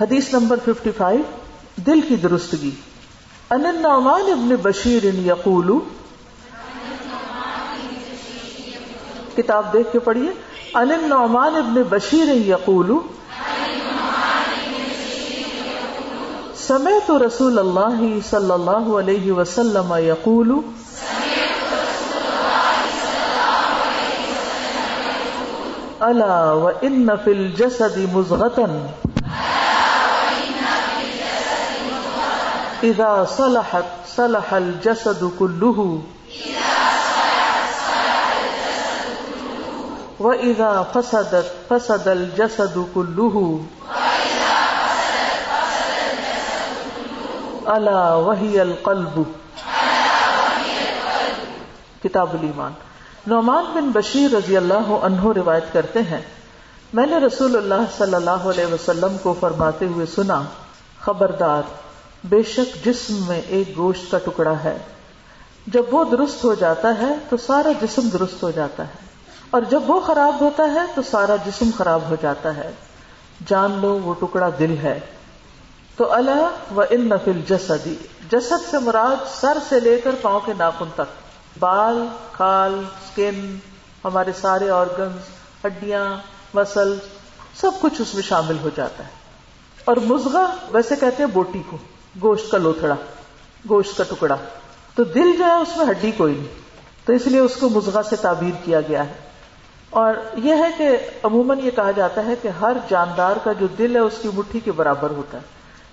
حدیث نمبر 55 دل کی درستگی۔ ان النعمان ابن بشیر یقول، کتاب دیکھ کے پڑھیے، ان النعمان ابن بشیر یقول، سمعت رسول اللہ صلی اللہ علیہ وسلم یقول، الا وان فی الجسد مضغه اذا صلحت، صلح الجسد كله. واذا فسدت فسد الجسد كله. الا وهي القلب. کتاب الایمان۔ نعمان بن بشیر رضی اللہ عنہ روایت کرتے ہیں۔ میں نے رسول اللہ صلی اللہ علیہ وسلم کو فرماتے ہوئے سنا، خبردار بے شک جسم میں ایک گوشت کا ٹکڑا ہے۔ جب وہ درست ہو جاتا ہے تو سارا جسم درست ہو جاتا ہے۔ اور جب وہ خراب ہوتا ہے تو سارا جسم خراب ہو جاتا ہے۔ جان لو وہ ٹکڑا دل ہے۔ تو اللہ و ان نفل جسدی جسد سے مراد سر سے لے کر پاؤں کے ناخن تک۔ بال، کھال اسکن ہمارے سارے آرگنز ہڈیاں مسل سب کچھ اس میں شامل ہو جاتا ہے۔ اور مزغہ ویسے کہتے ہیں بوٹی کو۔ گوشت کا لوتھڑا، گوشت کا ٹکڑا۔ تو دل جو ہے اس میں ہڈی کوئی نہیں۔ تو اس لیے اس کو مزغہ سے تعبیر کیا گیا ہے۔ اور یہ ہے کہ عموماً یہ کہا جاتا ہے کہ ہر جاندار کا جو دل ہے اس کی مٹھی کے برابر ہوتا ہے۔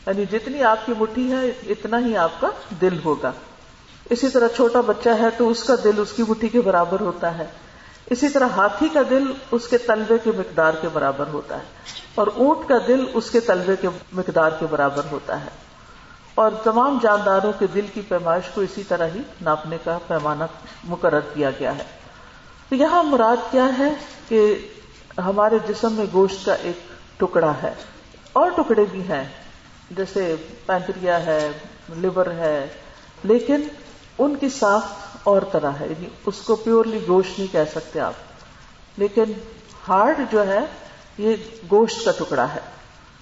یعنی جتنی آپ کی مٹھی ہے، اتنا ہی آپ کا دل ہوگا۔ اسی طرح چھوٹا بچہ ہے تو اس کا دل اس کی مٹھی کے برابر ہوتا ہے۔ اسی طرح ہاتھی کا دل اس کے تلوے کے مقدار کے برابر ہوتا ہے۔ اور اونٹ کا دل اس کے تلوے کے مقدار کے برابر ہوتا ہے۔ اور تمام جانداروں کے دل کی پیمائش کو اسی طرح ہی ناپنے کا پیمانہ مقرر کیا گیا ہے۔ تو یہاں مراد کیا ہے کہ ہمارے جسم میں گوشت کا ایک ٹکڑا ہے۔ اور ٹکڑے بھی ہیں، جیسے پینکریا ہے، لیور ہے، لیکن ان کی ساخت اور طرح ہے یعنی اس کو پیورلی گوشت نہیں کہہ سکتے آپ۔ لیکن ہارڈ جو ہے، یہ گوشت کا ٹکڑا ہے۔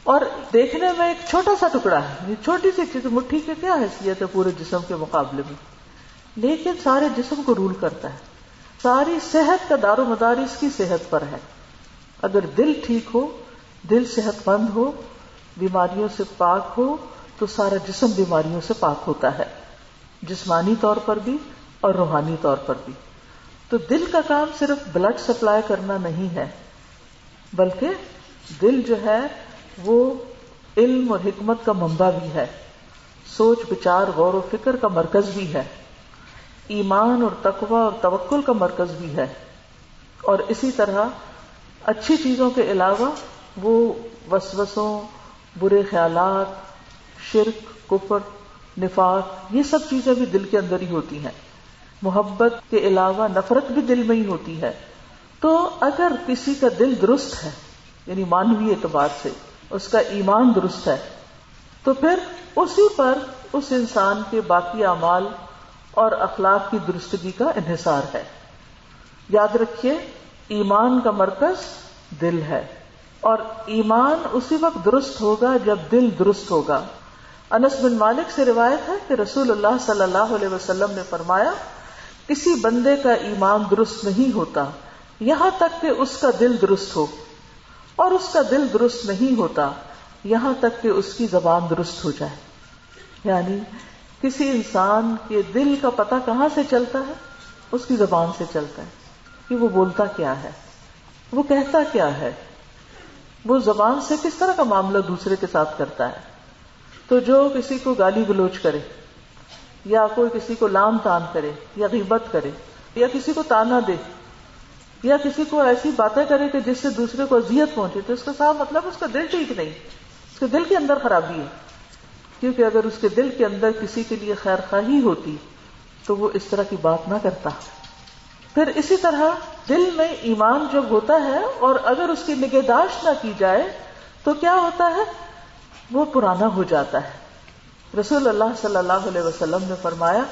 اور دیکھنے میں ایک چھوٹا سا ٹکڑا ہے، یہ چھوٹی سی چیز، مٹھی کی کیا حیثیت ہے پورے جسم کے مقابلے میں؟ لیکن سارے جسم کو رول کرتا ہے۔ ساری صحت کا دار و مدار اس کی صحت پر ہے۔ اگر دل ٹھیک ہو، دل صحت مند ہو، بیماریوں سے پاک ہو، تو سارا جسم بیماریوں سے پاک ہوتا ہے۔ جسمانی طور پر بھی اور روحانی طور پر بھی۔ تو دل کا کام صرف بلڈ سپلائی کرنا نہیں ہے، بلکہ دل جو ہے وہ علم اور حکمت کا منبع بھی ہے۔ سوچ، بچار، غور و فکر کا مرکز بھی ہے۔ ایمان اور تقوی اور توکل کا مرکز بھی ہے۔ اور اسی طرح اچھی چیزوں کے علاوہ وہ وسوسوں، برے خیالات، شرک، کفر، نفاق، یہ سب چیزیں بھی دل کے اندر ہی ہوتی ہیں۔ محبت کے علاوہ نفرت بھی دل میں ہی ہوتی ہے۔ تو اگر کسی کا دل درست ہے یعنی مانوی اعتبار سے اس کا ایمان درست ہے۔ تو پھر اسی پر اس انسان کے باقی اعمال اور اخلاق کی درستگی کا انحصار ہے۔ یاد رکھیے، ایمان کا مرکز دل ہے اور ایمان اسی وقت درست ہوگا جب دل درست ہوگا۔ انس بن مالک سے روایت ہے کہ رسول اللہ صلی اللہ علیہ وسلم نے فرمایا، کسی بندے کا ایمان درست نہیں ہوتا، یہاں تک کہ اس کا دل درست ہو۔ اور اس کا دل درست نہیں ہوتا، یہاں تک کہ اس کی زبان درست ہو جائے۔ یعنی کسی انسان کے دل کا پتہ کہاں سے چلتا ہے؟ اس کی زبان سے چلتا ہے کہ وہ بولتا کیا ہے، وہ کہتا کیا ہے۔ وہ زبان سے کس طرح کا معاملہ دوسرے کے ساتھ کرتا ہے؟ تو جو کسی کو گالی گلوچ کرے، یا کوئی کسی کو لام تان کرے، یا غیبت کرے، یا کسی کو تانا دے یا کسی کو ایسی باتیں کرے کہ جس سے دوسرے کو اذیت پہنچے، تو اس کا صاحب مطلب اس کا دل ٹھیک نہیں، اس کے دل کے اندر خرابی ہے۔ کیونکہ اگر اس کے دل کے اندر کسی کے لیے خیر خواہی ہوتی، تو وہ اس طرح کی بات نہ کرتا۔ پھر اسی طرح دل میں ایمان جب ہوتا ہے اور اگر اس کی نگہداشت نہ کی جائے، تو کیا ہوتا ہے؟ وہ پرانا ہو جاتا ہے۔ رسول اللہ صلی اللہ علیہ وسلم نے فرمایا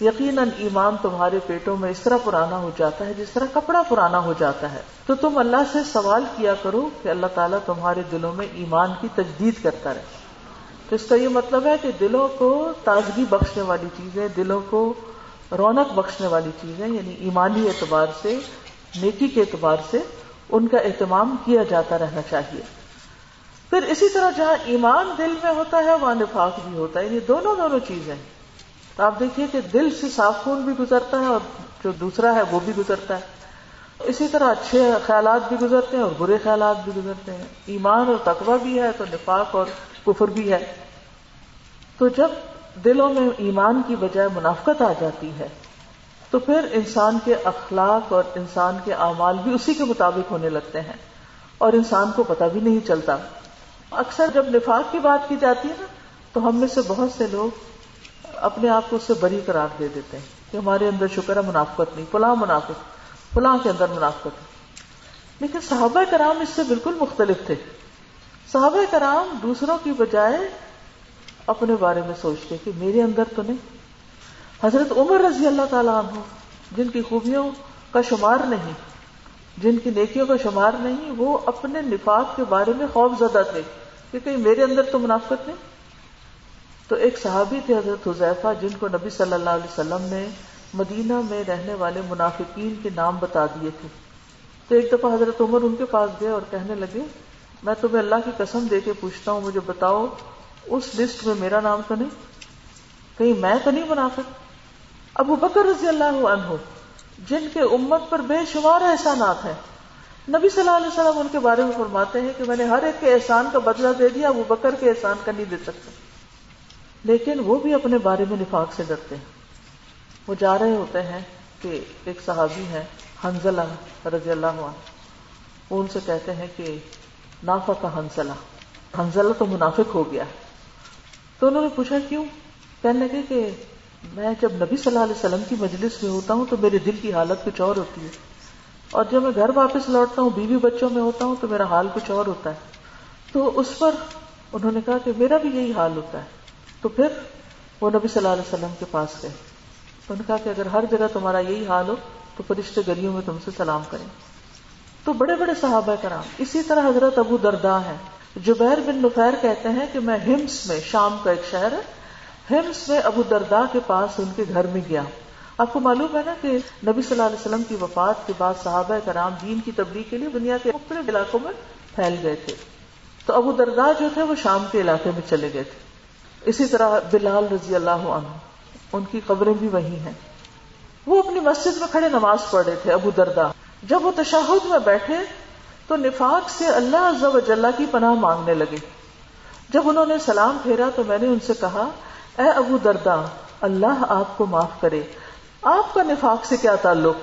یقیناً ایمان تمہارے پیٹوں میں اس طرح پرانا ہو جاتا ہے، جس طرح کپڑا پرانا ہو جاتا ہے۔ تو تم اللہ سے سوال کیا کرو کہ اللہ تعالیٰ تمہارے دلوں میں ایمان کی تجدید کرتا رہے۔ تو اس کا یہ مطلب ہے کہ دلوں کو تازگی بخشنے والی چیزیں، دلوں کو رونق بخشنے والی چیزیں یعنی ایمانی اعتبار سے، نیکی کے اعتبار سے ان کا اہتمام کیا جاتا رہنا چاہیے۔ پھر اسی طرح جہاں ایمان دل میں ہوتا ہے، وہاں نفاق بھی ہوتا ہے۔ یہ دونوں دونوں چیزیں تو آپ دیکھیے کہ دل سے صاف خون بھی گزرتا ہے اور جو دوسرا ہے وہ بھی گزرتا ہے۔ اسی طرح اچھے خیالات بھی گزرتے ہیں اور برے خیالات بھی گزرتے ہیں۔ ایمان اور تقوی بھی ہے تو نفاق اور کفر بھی ہے۔ تو جب دلوں میں ایمان کی بجائے منافقت آ جاتی ہے، تو پھر انسان کے اخلاق اور انسان کے اعمال بھی اسی کے مطابق ہونے لگتے ہیں اور انسان کو پتہ بھی نہیں چلتا۔ اکثر جب نفاق کی بات کی جاتی ہے نا، تو ہم میں سے بہت سے لوگ اپنے آپ کو اس سے بری قرار دے دیتے ہیں کہ ہمارے اندر شکر ہے، منافقت نہیں۔ فلاں منافق، فلاں کے اندر منافقت ہے۔ لیکن صحابہ کرام اس سے بالکل مختلف تھے۔ صحابہ کرام دوسروں کی بجائے اپنے بارے میں سوچتے کہ میرے اندر تو نہیں۔ حضرت عمر رضی اللہ تعالیٰ عنہ، جن کی خوبیوں کا شمار نہیں، جن کی نیکیوں کا شمار نہیں، وہ اپنے نفاق کے بارے میں خوف زدہ تھے کہ کہیں میرے اندر تو منافقت نہیں۔ تو ایک صحابی تھے حضرت حضیفہ جن کو نبی صلی اللہ علیہ وسلم نے مدینہ میں رہنے والے منافقین کے نام بتا دیے تھے۔ تو ایک دفعہ حضرت عمر ان کے پاس گئے اور کہنے لگے، میں تمہیں اللہ کی قسم دے کے پوچھتا ہوں، مجھے بتاؤ، اس لسٹ میں میرا نام تو نہیں؟ کہیں میں تو نہیں منافق؟ ابو بکر رضی اللہ عنہ، جن کے امت پر بے شمار احسانات ہیں۔ نبی صلی اللہ علیہ وسلم ان کے بارے میں فرماتے ہیں کہ میں نے ہر ایک کے احسان کا بدلہ دے دیا، ابو بکر کے احسان کا نہیں دے سکتا۔ لیکن وہ بھی اپنے بارے میں نفاق سے ڈرتے ہیں۔ وہ جا رہے ہوتے ہیں کہ ایک صحابی ہے حنزلہ رضی اللہ عنہ۔ وہ ان سے کہتے ہیں کہ نافا کا حنزلہ۔ حنزلہ تو منافق ہو گیا۔ تو انہوں نے پوچھا کیوں؟ کہنے لگے کہ میں جب نبی صلی اللہ علیہ وسلم کی مجلس میں ہوتا ہوں تو میرے دل کی حالت کچھ اور ہوتی ہے۔ اور جب میں گھر واپس لوٹتا ہوں، بیوی بچوں میں ہوتا ہوں تو میرا حال کچھ اور ہوتا ہے۔ تو اس پر انہوں نے کہا کہ میرا بھی یہی حال ہوتا ہے۔ تو پھر وہ نبی صلی اللہ علیہ وسلم کے پاس گئے۔ انہوں نے کہا کہ اگر ہر جگہ تمہارا یہی حال ہو تو فرشتے گلیوں میں تم سے سلام کریں۔ تو بڑے بڑے صحابہ کرام، اسی طرح حضرت ابو دردا ہے جبیر بن نفیر کہتے ہیں کہ میں ہمس میں، شام کا ایک شہر ہے، ہمس میں ابو دردا کے پاس ان کے گھر میں گیا۔ آپ کو معلوم ہے نا کہ نبی صلی اللہ علیہ وسلم کی وفات کے بعد صحابہ کرام دین کی تبلیغ کے لیے دنیا کے مختلف علاقوں میں پھیل گئے تھے۔ تو ابو دردا جو تھے وہ شام کے علاقے میں چلے گئے تھے۔ اسی طرح بلال رضی اللہ عنہ، ان کی قبریں بھی وہی ہیں۔ وہ اپنی مسجد میں کھڑے نماز پڑھ رہے تھے، ابو دردا جب وہ تشاہد میں بیٹھے تو نفاق سے اللہ عز و جلہ کی پناہ مانگنے لگے۔ جب انہوں نے سلام پھیرا تو میں نے ان سے کہا، اے ابو دردا اللہ آپ کو معاف کرے۔ آپ کا نفاق سے کیا تعلق؟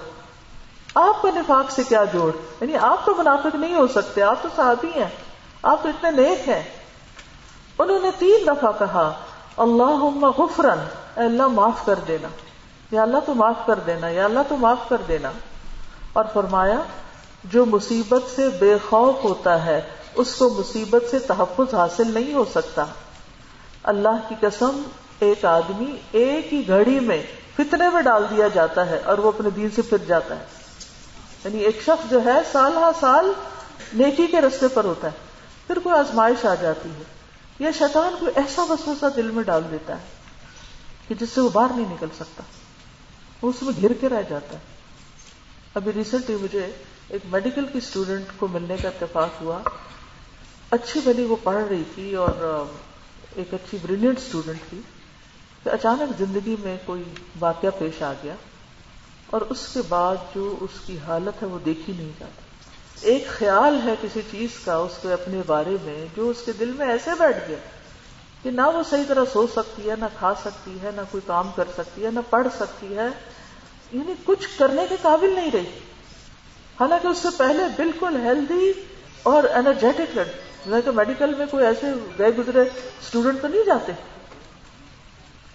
آپ کا نفاق سے کیا جوڑ؟ یعنی آپ تو منافق نہیں ہو سکتے، آپ تو صحابی ہیں۔ آپ تو اتنے نیک ہیں۔ انہوں نے تین دفعہ کہا اللہ غفرن. اے اللہ معاف کر دینا۔ یا اللہ تو معاف کر دینا، یا اللہ تو معاف کر دینا۔ اور فرمایا، جو مصیبت سے بے خوف ہوتا ہے، اس کو مصیبت سے تحفظ حاصل نہیں ہو سکتا۔ اللہ کی قسم، ایک آدمی ایک ہی گھڑی میں فتنے میں ڈال دیا جاتا ہے اور وہ اپنے دین سے پھر جاتا ہے۔ یعنی ایک شخص جو ہے، سال ہر سال نیکی کے رستے پر ہوتا ہے۔ پھر کوئی آزمائش آ جاتی ہے۔ یا شیطان کو ایسا وسوسہ دل میں ڈال دیتا ہے کہ جس سے وہ باہر نہیں نکل سکتا۔ وہ اس میں گھر کے رہ جاتا ہے۔ ابھی ریسنٹلی مجھے ایک میڈیکل کی اسٹوڈینٹ کو ملنے کا اتفاق ہوا۔ اچھی بلی وہ پڑھ رہی تھی اور ایک اچھی بریلینٹ اسٹوڈینٹ تھی کہ اچانک زندگی میں کوئی واقعہ پیش آ گیا اور اس کے بعد جو اس کی حالت ہے وہ دیکھی نہیں جاتی۔ ایک خیال ہے کسی چیز کا اس کے اپنے بارے میں جو اس کے دل میں ایسے بیٹھ گیا کہ نہ وہ صحیح طرح سو سکتی ہے، نہ کھا سکتی ہے، نہ کوئی کام کر سکتی ہے، نہ پڑھ سکتی ہے۔ یعنی کچھ کرنے کے قابل نہیں رہی۔ حالانکہ اس سے پہلے بالکل ہیلدی اور انرجیٹک کہ میڈیکل میں کوئی ایسے گئے گزرے اسٹوڈنٹ تو نہیں جاتے۔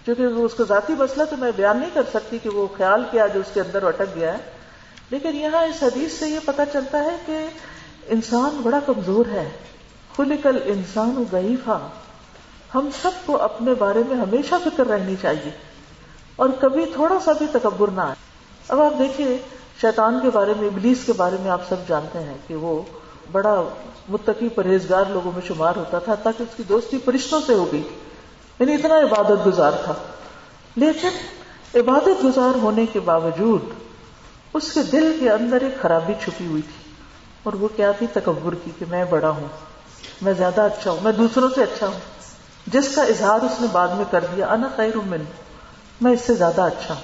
کیونکہ اس کا ذاتی مسئلہ تو میں بیان نہیں کر سکتی کہ وہ خیال کیا جو اس کے اندر اٹک گیا ہے۔ لیکن یہاں اس حدیث سے یہ پتا چلتا ہے کہ انسان بڑا کمزور ہے۔ خلقل انسان ضعیفہ ہم سب کو اپنے بارے میں ہمیشہ فکر رہنی چاہیے اور کبھی تھوڑا سا بھی تکبر نہ آئے۔ اب آپ دیکھیے، شیطان کے بارے میں، ابلیس کے بارے میں آپ سب جانتے ہیں کہ وہ بڑا متقی پرہیزگار لوگوں میں شمار ہوتا تھا، تاکہ اس کی دوستی فرشتوں سے ہو گئی یعنی اتنا عبادت گزار تھا۔ لیکن عبادت گزار ہونے کے باوجود اس کے دل کے اندر ایک خرابی چھپی ہوئی تھی اور وہ کیا تھی؟ تکبر کی کہ میں بڑا ہوں، میں زیادہ اچھا ہوں، میں دوسروں سے اچھا ہوں۔ جس کا اظہار اس نے بعد میں کر دیا، انا خیر من، میں اس سے زیادہ اچھا ہوں۔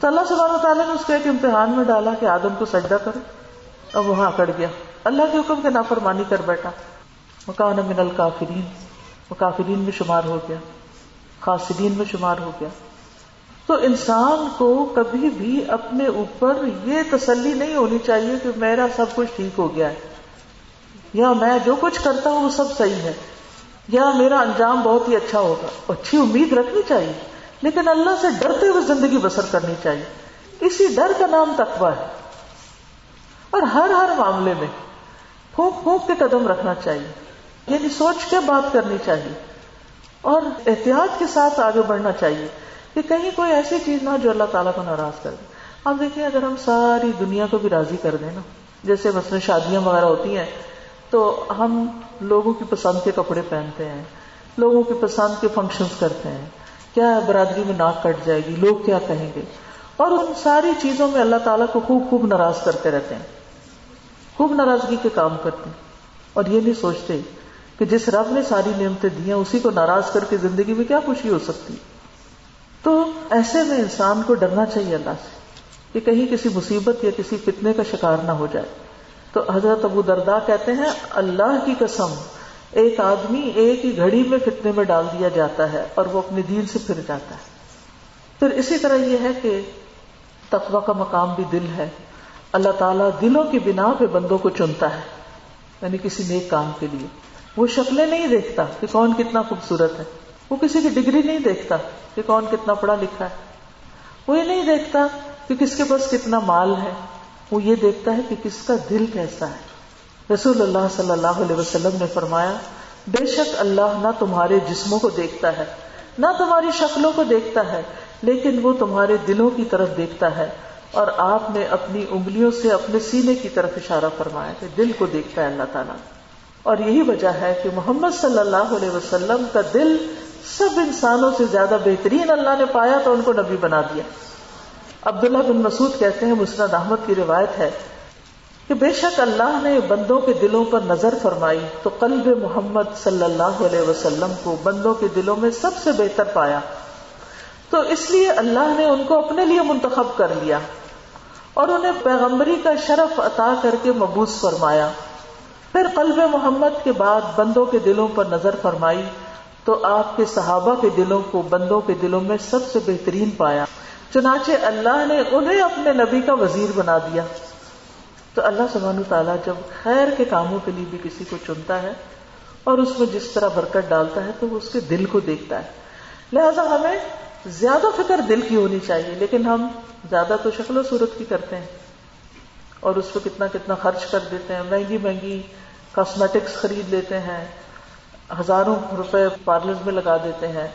تو اللہ سبحانہ تعالیٰ نے اس کو ایک امتحان میں ڈالا کہ آدم کو سجدہ کرو۔ اور وہاں اکڑ گیا۔ اللہ کے حکم کے نافرمانی کر بیٹھا۔ مکان من الکافرین، وہ کافرین میں شمار ہو گیا، خاصدین میں شمار ہو گیا۔ تو انسان کو کبھی بھی اپنے اوپر یہ تسلی نہیں ہونی چاہیے کہ میرا سب کچھ ٹھیک ہو گیا ہے۔ یا میں جو کچھ کرتا ہوں وہ سب صحیح ہے۔ یا میرا انجام بہت ہی اچھا ہوگا۔ اچھی امید رکھنی چاہیے۔ لیکن اللہ سے ڈرتے ہوئے زندگی بسر کرنی چاہیے۔ اسی ڈر کا نام تقوی ہے۔ اور ہر ہر معاملے میں پھونک پھونک کے قدم رکھنا چاہیے۔ یعنی سوچ کے بات کرنی چاہیے۔ اور احتیاط کے ساتھ آگے بڑھنا چاہیے۔ کہ کہیں کوئی ایسی چیز نہ ہو جو اللہ تعالیٰ کو ناراض کر دے۔ آپ دیکھیں، اگر ہم ساری دنیا کو بھی راضی کر دیں نا، جیسے مثلاً شادیاں وغیرہ ہوتی ہیں، تو ہم لوگوں کی پسند کے کپڑے پہنتے ہیں، لوگوں کی پسند کے فنکشن کرتے ہیں، کیا برادری میں ناک کٹ جائے گی، لوگ کیا کہیں گے؟ اور ان ساری چیزوں میں اللہ تعالیٰ کو خوب خوب ناراض کرتے رہتے ہیں۔ خوب ناراضگی کے کام کرتے ہیں۔ اور یہ نہیں سوچتے کہ جس رب نے ساری نعمتیں دی ہیں، اسی کو ناراض کر کے زندگی میں کیا خوشی ہو سکتی؟ ہے تو ایسے میں انسان کو ڈرنا چاہیے اللہ سے کہ کہیں کسی مصیبت یا کسی فتنے کا شکار نہ ہو جائے۔ تو حضرت ابو دردا کہتے ہیں، اللہ کی قسم، ایک آدمی ایک ہی گھڑی میں فتنے میں ڈال دیا جاتا ہے اور وہ اپنے دین سے پھر جاتا ہے۔ پھر اسی طرح یہ ہے کہ تقوی کا مقام بھی دل ہے۔ اللہ تعالیٰ دلوں کی بنا پہ بندوں کو چنتا ہے یعنی کسی نیک کام کے لیے۔ وہ شکلیں نہیں دیکھتا کہ کون کتنا خوبصورت ہے۔ وہ کسی کی ڈگری نہیں دیکھتا کہ کون کتنا پڑھا لکھا ہے۔ وہ یہ نہیں دیکھتا کہ کس کے پاس کتنا مال ہے۔ وہ یہ دیکھتا ہے کہ کس کا دل کیسا ہے۔ رسول اللہ صلی اللہ علیہ وسلم نے فرمایا، بے شک اللہ نہ تمہارے جسموں کو دیکھتا ہے، نہ تمہاری شکلوں کو دیکھتا ہے، لیکن وہ تمہارے دلوں کی طرف دیکھتا ہے۔ اور آپ نے اپنی انگلیوں سے اپنے سینے کی طرف اشارہ فرمایا کہ دل کو دیکھتا ہے اللہ تعالیٰ۔ اور یہی وجہ ہے کہ محمد صلی اللہ علیہ وسلم کا دل سب انسانوں سے زیادہ بہترین اللہ نے پایا تو ان کو نبی بنا دیا۔ عبداللہ بن مسعود کہتے ہیں، مسند احمد کی روایت ہے کہ بے شک اللہ نے بندوں کے دلوں پر نظر فرمائی تو قلب محمد صلی اللہ علیہ وسلم کو بندوں کے دلوں میں سب سے بہتر پایا۔ تو اس لیے اللہ نے ان کو اپنے لیے منتخب کر لیا اور انہیں پیغمبری کا شرف عطا کر کے مبوس فرمایا۔ پھر قلب محمد کے بعد بندوں کے دلوں پر نظر فرمائی تو آپ کے صحابہ کے دلوں کو، بندوں کے دلوں میں سب سے بہترین پایا۔ چنانچہ اللہ نے انہیں اپنے نبی کا وزیر بنا دیا۔ تو اللہ سبحانہ تعالیٰ جب خیر کے کاموں کے لیے بھی کسی کو چنتا ہے اور اس میں جس طرح برکت ڈالتا ہے تو وہ اس کے دل کو دیکھتا ہے۔ لہذا ہمیں زیادہ فکر دل کی ہونی چاہیے، لیکن ہم زیادہ تو شکل و صورت کی کرتے ہیں اور اس پہ کتنا کتنا خرچ کر دیتے ہیں، مہنگی مہنگی کاسمیٹکس خرید لیتے ہیں۔ ہزاروں روپے پارلر میں لگا دیتے ہیں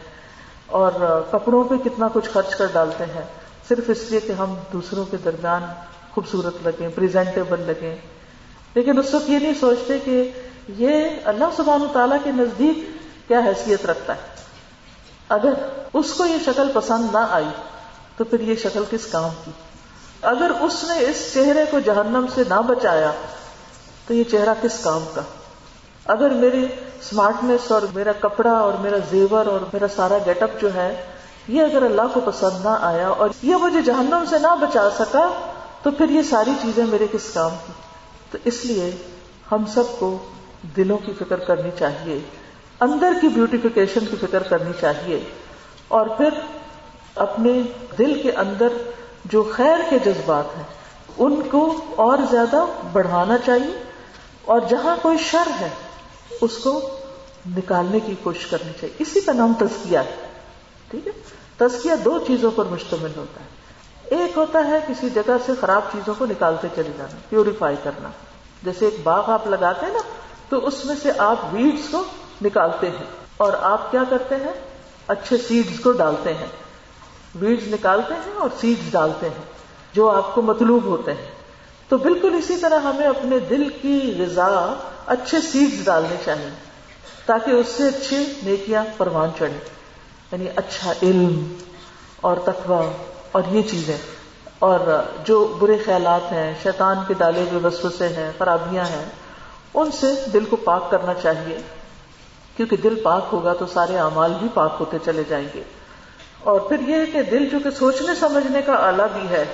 اور کپڑوں پہ کتنا کچھ خرچ کر ڈالتے ہیں۔ صرف اس لیے کہ ہم دوسروں کے درمیان خوبصورت لگیں پریزنٹیبل لگیں۔ لیکن اس وقت یہ نہیں سوچتے کہ یہ اللہ سبحانہ تعالیٰ کے نزدیک کیا حیثیت رکھتا ہے۔ اگر اس کو یہ شکل پسند نہ آئی تو پھر یہ شکل کس کام کی؟ اگر اس نے اس چہرے کو جہنم سے نہ بچایا تو یہ چہرہ کس کام کا؟ اگر میری اسمارٹنیس اور میرا کپڑا اور میرا زیور اور میرا سارا گیٹ اپ جو ہے، یہ اگر اللہ کو پسند نہ آیا اور یہ مجھے جہنم سے نہ بچا سکا، تو پھر یہ ساری چیزیں میرے کس کام کی؟ تو اس لیے ہم سب کو دلوں کی فکر کرنی چاہیے، اندر کی بیوٹیفیکیشن کی فکر کرنی چاہیے اور پھر اپنے دل کے اندر جو خیر کے جذبات ہیں، ان کو اور زیادہ بڑھانا چاہیے اور جہاں کوئی شر ہے اس کو نکالنے کی کوشش کرنی چاہیے۔ اسی کا نام تزکیہ ہے، ٹھیک ہے؟ تزکیہ دو چیزوں پر مشتمل ہوتا ہے۔ ایک ہوتا ہے کسی جگہ سے خراب چیزوں کو نکالتے چلے جانا، پیوریفائی کرنا۔ جیسے ایک باغ آپ لگاتے ہیں نا، تو اس میں سے آپ ویڈس کو نکالتے ہیں۔ اور آپ کیا کرتے ہیں؟ اچھے سیڈز کو ڈالتے ہیں۔ بیج نکالتے ہیں اور سیڈ ڈالتے ہیں، جو آپ کو مطلوب ہوتے ہیں۔ تو بالکل اسی طرح ہمیں اپنے دل کی غذا اچھے سیڈ ڈالنے چاہیے تاکہ اس سے اچھے نیکیاں پروان چڑھے یعنی اچھا علم اور تقوی اور یہ چیزیں۔ اور جو برے خیالات ہیں، شیطان کے ڈالے ہوئے وسوسے ہیں، خرابیاں ہیں، ان سے دل کو پاک کرنا چاہیے۔ کیونکہ دل پاک ہوگا تو سارے اعمال بھی پاک ہوتے چلے جائیں گے۔ اور پھر یہ کہ دل جو کہ سوچنے، سمجھنے کا آلہ بھی ہے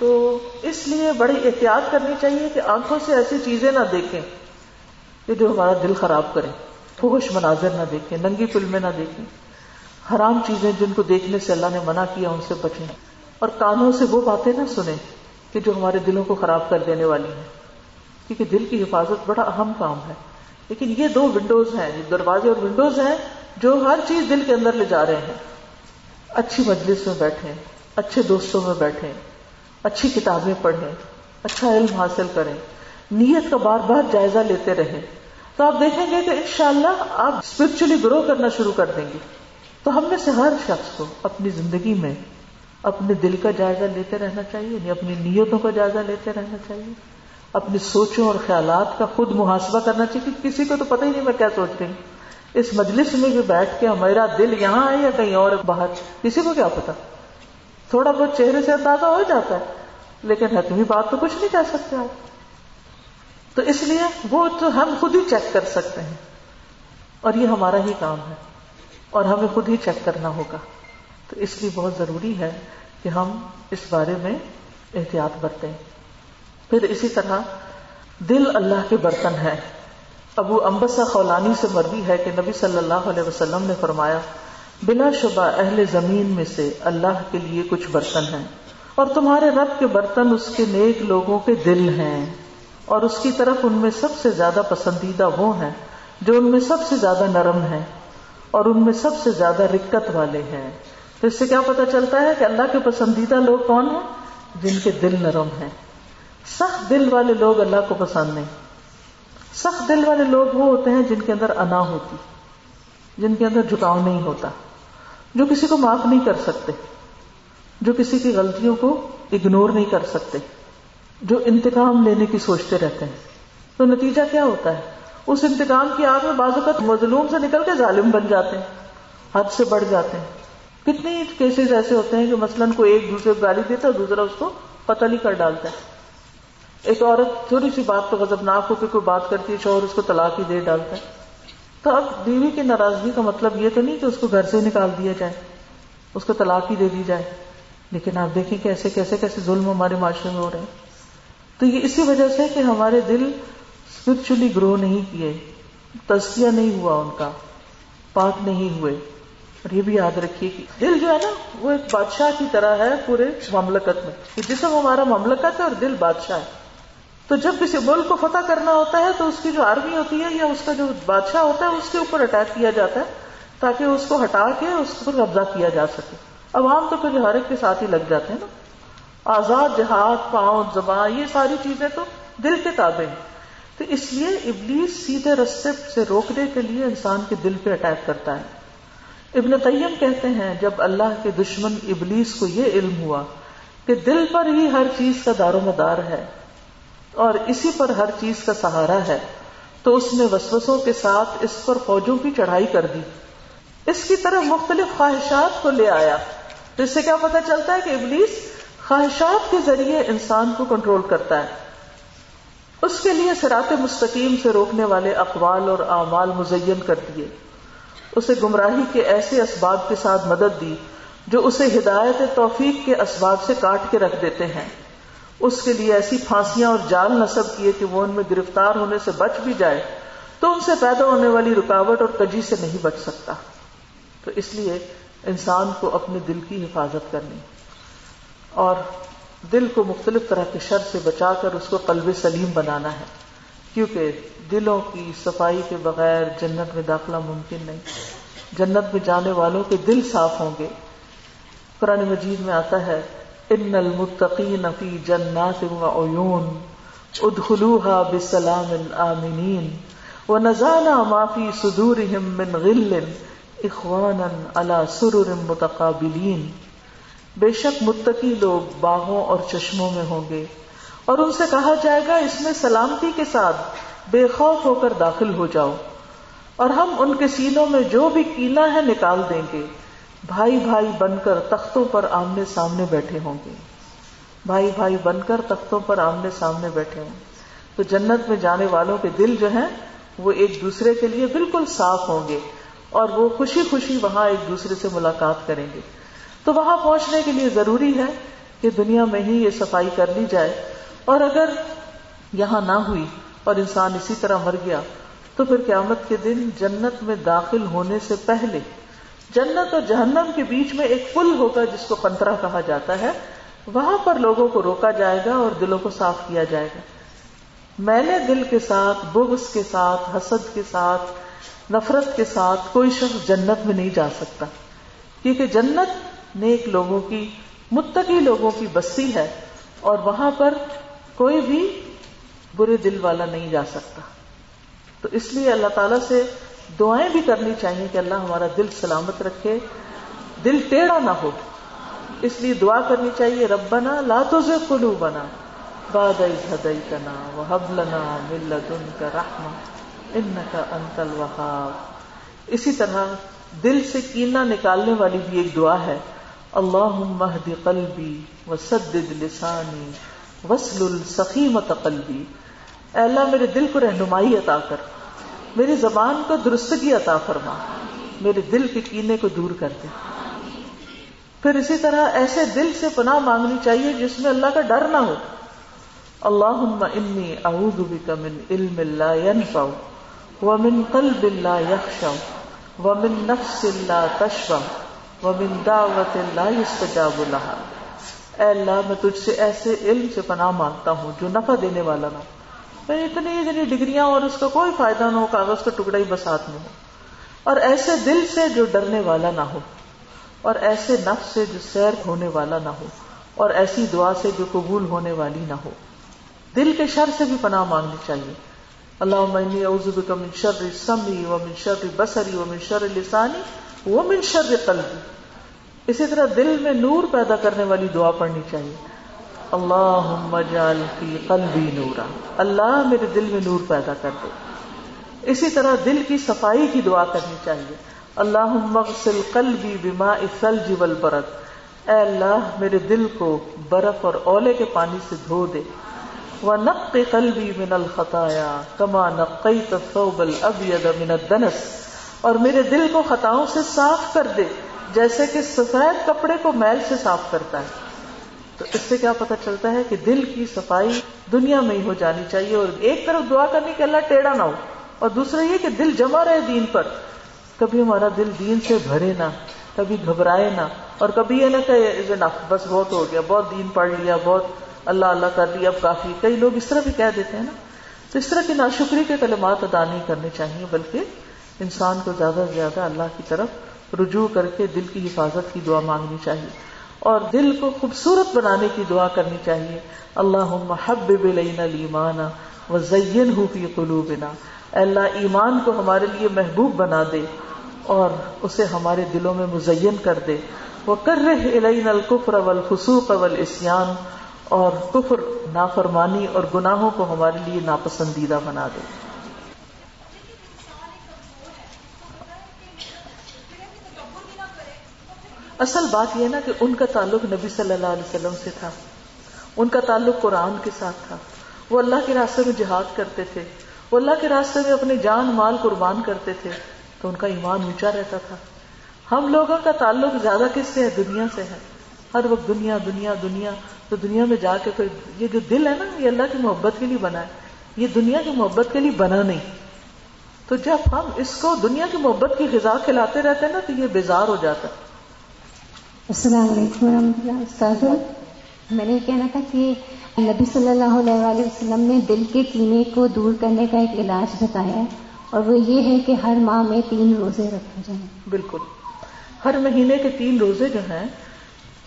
تو اس لیے بڑی احتیاط کرنی چاہیے کہ آنکھوں سے ایسی چیزیں نہ دیکھیں کہ جو ہمارا دل خراب کریں فوش مناظر نہ دیکھیں، ننگی فلمیں نہ دیکھیں۔ حرام چیزیں جن کو دیکھنے سے اللہ نے منع کیا ان سے بچیں۔ اور کانوں سے وہ باتیں نہ سنیں کہ جو ہمارے دلوں کو خراب کر دینے والی ہیں۔ کیونکہ دل کی حفاظت بڑا اہم کام ہے۔ لیکن یہ دو ونڈوز ہیں دروازے اور ونڈوز ہیں جو ہر چیز دل کے اندر لے جا رہے ہیں۔ اچھی مجلس میں بیٹھیں، اچھے دوستوں میں بیٹھیں اچھی کتابیں پڑھیں اچھا علم حاصل کریں، نیت کا بار بار جائزہ لیتے رہیں۔ تو آپ دیکھیں گے کہ انشاءاللہ آپ اسپرچلی گرو کرنا شروع کر دیں گے۔ تو ہم میں سے ہر شخص کو اپنی زندگی میں اپنے دل کا جائزہ لیتے رہنا چاہیے یعنی اپنی نیتوں کا جائزہ لیتے رہنا چاہیے۔ اپنی سوچوں اور خیالات کا خود محاسبہ کرنا چاہیے کسی کو تو پتہ ہی نہیں میں کیا سوچ رہی ہوں اس مجلس میں بھی بیٹھ کے میرا دل یہاں ہے یا کہیں اور باہر، کسی کو کیا پتا تھوڑا بہت چہرے سے اندازہ ہو جاتا ہے، لیکن حتمی بات تو کچھ نہیں کہہ سکتے آپ۔ تو اس لیے وہ تو ہم خود ہی چیک کر سکتے ہیں۔ اور یہ ہمارا ہی کام ہے۔ اور ہمیں خود ہی چیک کرنا ہوگا۔ تو اس لیے بہت ضروری ہے کہ ہم اس بارے میں احتیاط برتیں۔ پھر اسی طرح دل اللہ کے برتن ہے ابو امبسا خولانی سے مرضی ہے کہ نبی صلی اللہ علیہ وسلم نے فرمایا بلا شبہ اہل زمین میں سے اللہ کے لیے کچھ برتن ہیں اور تمہارے رب کے برتن اس کے نیک لوگوں کے دل ہیں اور اس کی طرف ان میں سب سے زیادہ پسندیدہ وہ ہیں جو ان میں سب سے زیادہ نرم ہیں اور ان میں سب سے زیادہ رکت والے ہیں۔ تو اس سے کیا پتا چلتا ہے کہ اللہ کے پسندیدہ لوگ کون ہیں؟ جن کے دل نرم ہیں۔ سخت دل والے لوگ اللہ کو پسند نہیں۔ سخت دل والے لوگ وہ ہوتے ہیں جن کے اندر انا ہوتی، جن کے اندر جھکاؤ نہیں ہوتا۔ جو کسی کو معاف نہیں کر سکتے، جو کسی کی غلطیوں کو اگنور نہیں کر سکتے، جو انتقام لینے کی سوچتے رہتے ہیں۔ تو نتیجہ کیا ہوتا ہے؟ اس انتقام کی آگ میں بعض اوقات مظلوم سے نکل کے ظالم بن جاتے ہیں، حد سے بڑھ جاتے ہیں۔ کتنی کیسز ایسے ہوتے ہیں کہ مثلاً کوئی ایک دوسرے کو گالی دیتا ہے دوسرا اس کو قتل ہی کر ڈالتا ہے۔ ایک عورت تھوڑی سی بات تو غضبناک ہو کے کوئی بات کرتی ہے، شوہر اس کو طلاق ہی دے ڈالتا ہے۔ تو اب بیوی کی ناراضگی کا مطلب یہ تو نہیں کہ اس کو گھر سے نکال دیا جائے، اس کو طلاق ہی دے دی جائے۔ لیکن آپ دیکھیں کہ ایسے کیسے کیسے ظلم ہمارے معاشرے میں ہو رہے ہیں۔ تو یہ اسی وجہ سے کہ ہمارے دل اسپرچلی گرو نہیں کیے، تزکیہ نہیں ہوا ان کا، پاک نہیں ہوئے۔ اور یہ بھی یاد رکھیے کہ دل جو ہے نا، وہ ایک بادشاہ کی طرح ہے پورے مملکت میں۔ جسم ہمارا مملکت ہے اور دل بادشاہ ہے۔ تو جب کسی ملک کو فتح کرنا ہوتا ہے تو اس کی جو آرمی ہوتی ہے یا اس کا جو بادشاہ ہوتا ہے اس کے اوپر اٹیک کیا جاتا ہے تاکہ اس کو ہٹا کے اس پر قبضہ کیا جا سکے۔ عوام تو پھر ہر ایک کے ساتھ ہی لگ جاتے ہیں نا۔ آزاد، جہاد، پاؤں زبان یہ ساری چیزیں تو دل کے تابع ہیں۔ تو اس لیے ابلیس سیدھے رستے سے روکنے کے لیے انسان کے دل پہ اٹیک کرتا ہے۔ ابن تیم کہتے ہیں، جب اللہ کے دشمن ابلیس کو یہ علم ہوا کہ دل پر ہی ہر چیز کا دار و مدار ہے اور اسی پر ہر چیز کا سہارا ہے۔ تو اس نے وسوسوں کے ساتھ اس پر فوجوں کی چڑھائی کر دی۔ اس کی طرح مختلف خواہشات کو لے آیا۔ تو اس سے کیا پتا چلتا ہے کہ ابلیس خواہشات کے ذریعے انسان کو کنٹرول کرتا ہے۔ اس کے لیے سرات مستقیم سے روکنے والے اقوال اور اعمال مزین کر دیے۔ اسے گمراہی کے ایسے اسباب کے ساتھ مدد دی جو اسے ہدایت توفیق کے اسباب سے کاٹ کے رکھ دیتے ہیں۔ اس کے لیے ایسی پھانسیاں اور جال نصب کیے کہ وہ ان میں گرفتار ہونے سے بچ بھی جائے، تو ان سے پیدا ہونے والی رکاوٹ اور کجی سے نہیں بچ سکتا۔ تو اس لیے انسان کو اپنے دل کی حفاظت کرنی۔ اور دل کو مختلف طرح کے شر سے بچا کر اس کو قلب سلیم بنانا ہے، کیونکہ دلوں کی صفائی کے بغیر جنت میں داخلہ ممکن نہیں۔ جنت میں جانے والوں کے دل صاف ہوں گے۔ قرآن مجید میں آتا ہے ان المتقین فی جنات و عیون ادخلوها بسلام آمنین ونزعنا ما فی صدورهم من غل اخوانا على سرر متقابلین بے شک متقی لوگ باغوں اور چشموں میں ہوں گے اور ان سے کہا جائے گا، اس میں سلامتی کے ساتھ بے خوف ہو کر داخل ہو جاؤ اور ہم ان کے سینوں میں جو بھی کینا ہے نکال دیں گے۔ بھائی بھائی بن کر تختوں پر آمنے سامنے بیٹھے ہوں گے۔ بھائی بھائی بن کر تختوں پر آمنے سامنے بیٹھے ہوں۔ تو جنت میں جانے والوں کے دل جو ہیں، وہ ایک دوسرے کے لیے بالکل صاف ہوں گے اور وہ خوشی خوشی وہاں ایک دوسرے سے ملاقات کریں گے۔ تو وہاں پہنچنے کے لیے ضروری ہے کہ دنیا میں ہی یہ صفائی کر لی جائے۔ اور اگر یہاں نہ ہوئی اور انسان اسی طرح مر گیا، تو پھر قیامت کے دن جنت میں داخل ہونے سے پہلے جنت اور جہنم کے بیچ میں ایک پل ہوگا جس کو کنترا کہا جاتا ہے۔ وہاں پر لوگوں کو روکا جائے گا اور دلوں کو صاف کیا جائے گا۔ میلے دل کے ساتھ، بغض کے ساتھ، حسد کے ساتھ، نفرت کے ساتھ کوئی شخص جنت میں نہیں جا سکتا۔ کیونکہ جنت نیک لوگوں کی، متقی لوگوں کی بستی ہے اور وہاں پر کوئی بھی برے دل والا نہیں جا سکتا۔ تو اس لیے اللہ تعالیٰ سے دعائیں بھی کرنی چاہیے کہ اللہ ہمارا دل سلامت رکھے، دل ٹیڑھا نہ ہو۔ اس لیے دعا کرنی چاہیے رب بنا لا تو کلو بنا باد کنا وہ لنا مل کا رحم ان کا انتل اسی طرح دل سے کینا نکالنے والی بھی ایک دعا ہے اللہ مہد قلبی و سد لسانی وسل السخیمت قلبی۔ اے اللہ، میرے دل کو رہنمائی عطا کر۔ میری زبان کو درستگی عطا فرما۔ میرے دل کے کینے کو دور کر دے۔ پھر اسی طرح ایسے دل سے پناہ مانگنی چاہیے جس میں اللہ کا ڈر نہ ہو۔ اللہ انی اعوذ بک من علم لا ينفع ومن قلب لا يخشع ومن نفس لا تشفع ومن دعوت لا يستجاب لها اے اللہ، میں تجھ سے ایسے علم سے پناہ مانگتا ہوں جو نفع دینے والا نہ ہو۔ پھر اتنی اتنی ڈگریاں اور اس کا کوئی فائدہ نہ ہو، کاغذ کا ٹکڑا ہی بس ہاتھ میں ہو اور ایسے دل سے جو ڈرنے والا نہ ہو، اور ایسے نفس سے جو سیر ہونے والا نہ ہو، اور ایسی دعا سے جو قبول ہونے والی نہ ہو۔ دل کے شر سے بھی پناہ مانگنی چاہیے۔ اللہ من شر سمی و من شر بسری و من شر لسانی وہ من شر قلبی۔ اسی طرح دل میں نور پیدا کرنے والی دعا پڑھنی چاہیے۔ اللہ جعل فی قلبی نورا۔ اللہ میرے دل میں نور پیدا کر دے۔ اسی طرح دل کی صفائی کی دعا کرنی چاہیے۔ اللہ مغسل قلبی بما الثلج والبرد۔ اے اللہ میرے دل کو برف اور اولے کے پانی سے دھو دے۔ ونق قلبی من الخطایا کما نقیت الثوب الابید من الدنس۔ اور میرے دل کو خطاؤں سے صاف کر دے، جیسے کہ سفید کپڑے کو میل سے صاف کرتا ہے۔ تو اس سے کیا پتا چلتا ہے کہ دل کی صفائی دنیا میں ہی ہو جانی چاہیے اور ایک طرف دعا کرنے کہ اللہ ٹیڑھا نہ ہو اور دوسرا یہ کہ دل جمع رہے دین پر۔ کبھی ہمارا دل دین سے بھرے نہ، کبھی گھبرائے نہ۔ اور کبھی یہ نہ کہ بس بہت ہو گیا، بہت دین پڑھ لیا، بہت اللہ اللہ کر لیا، اب کافی۔ کئی لوگ اس طرح بھی کہہ دیتے ہیں نا۔ تو اس طرح کی ناشکری کے کلمات ادا نہیں کرنے چاہیے، بلکہ انسان کو زیادہ سے زیادہ اللہ کی طرف رجوع کر کے دل کی حفاظت کی دعا مانگنی چاہیے۔ اور دل کو خوبصورت بنانے کی دعا کرنی چاہیے۔ اللہ محب ایمان و زین فی قلوبنا۔ اللہ، ایمان کو ہمارے لیے محبوب بنا دے اور اسے ہمارے دلوں میں مزین کر دے۔ وہ کر رہے الین القفر اول خصوق اول اور کفر، نافرمانی اور گناہوں کو ہمارے لیے ناپسندیدہ بنا دے۔ اصل بات یہ نا کہ ان کا تعلق نبی صلی اللہ علیہ وسلم سے تھا۔ ان کا تعلق قرآن کے ساتھ تھا۔ وہ اللہ کے راستے میں جہاد کرتے تھے۔ وہ اللہ کے راستے میں اپنے جان مال قربان کرتے تھے۔ تو ان کا ایمان اونچا رہتا تھا۔ ہم لوگوں کا تعلق زیادہ کس سے ہے؟ دنیا سے ہے۔ ہر وقت دنیا دنیا دنیا۔ تو دنیا میں جا کے کوئی یہ جو دل ہے نا، یہ اللہ کی محبت کے لیے بنا ہے۔ یہ دنیا کی محبت کے لیے بنا نہیں۔ تو جب ہم اس کو دنیا کی محبت کی غذا کھلاتے رہتے ہیں نا، تو یہ بیزار ہو جاتا ہے۔ السلام علیکم ورحمۃ اللہ استاذ میں نے یہ کہنا تھا کہ نبی صلی اللہ علیہ وسلم نے دل کے کینے کو دور کرنے کا ایک علاج بتایا ہے اور وہ یہ ہے کہ ہر ماہ میں تین روزے رکھے جائیں۔ بالکل۔ ہر مہینے کے تین روزے جو ہیں،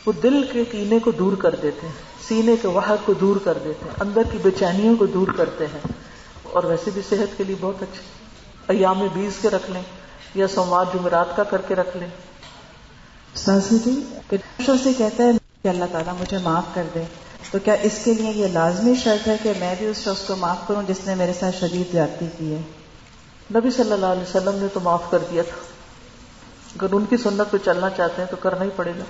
وہ دل کے کینے کو دور کر دیتے ہیں، سینے کے وحر کو دور کر دیتے ہیں، اندر کی بے چینیوں کو دور کرتے ہیں۔ اور ویسے بھی صحت کے لیے بہت اچھے۔ ایام بیس کے رکھ لیں یا سوموار جمعرات کا کر کے رکھ لیں۔ سازی جی سے کہتا ہے کہ اللہ تعالیٰ مجھے معاف کر دے۔ تو کیا اس کے لیے یہ لازمی شرط ہے کہ میں بھی اس شخص کو معاف کروں جس نے میرے ساتھ شدید زیادتی کی ہے؟ نبی صلی اللہ علیہ وسلم نے تو معاف کر دیا تھا۔ اگر ان کی سنت پہ چلنا چاہتے ہیں تو کرنا ہی پڑے گا۔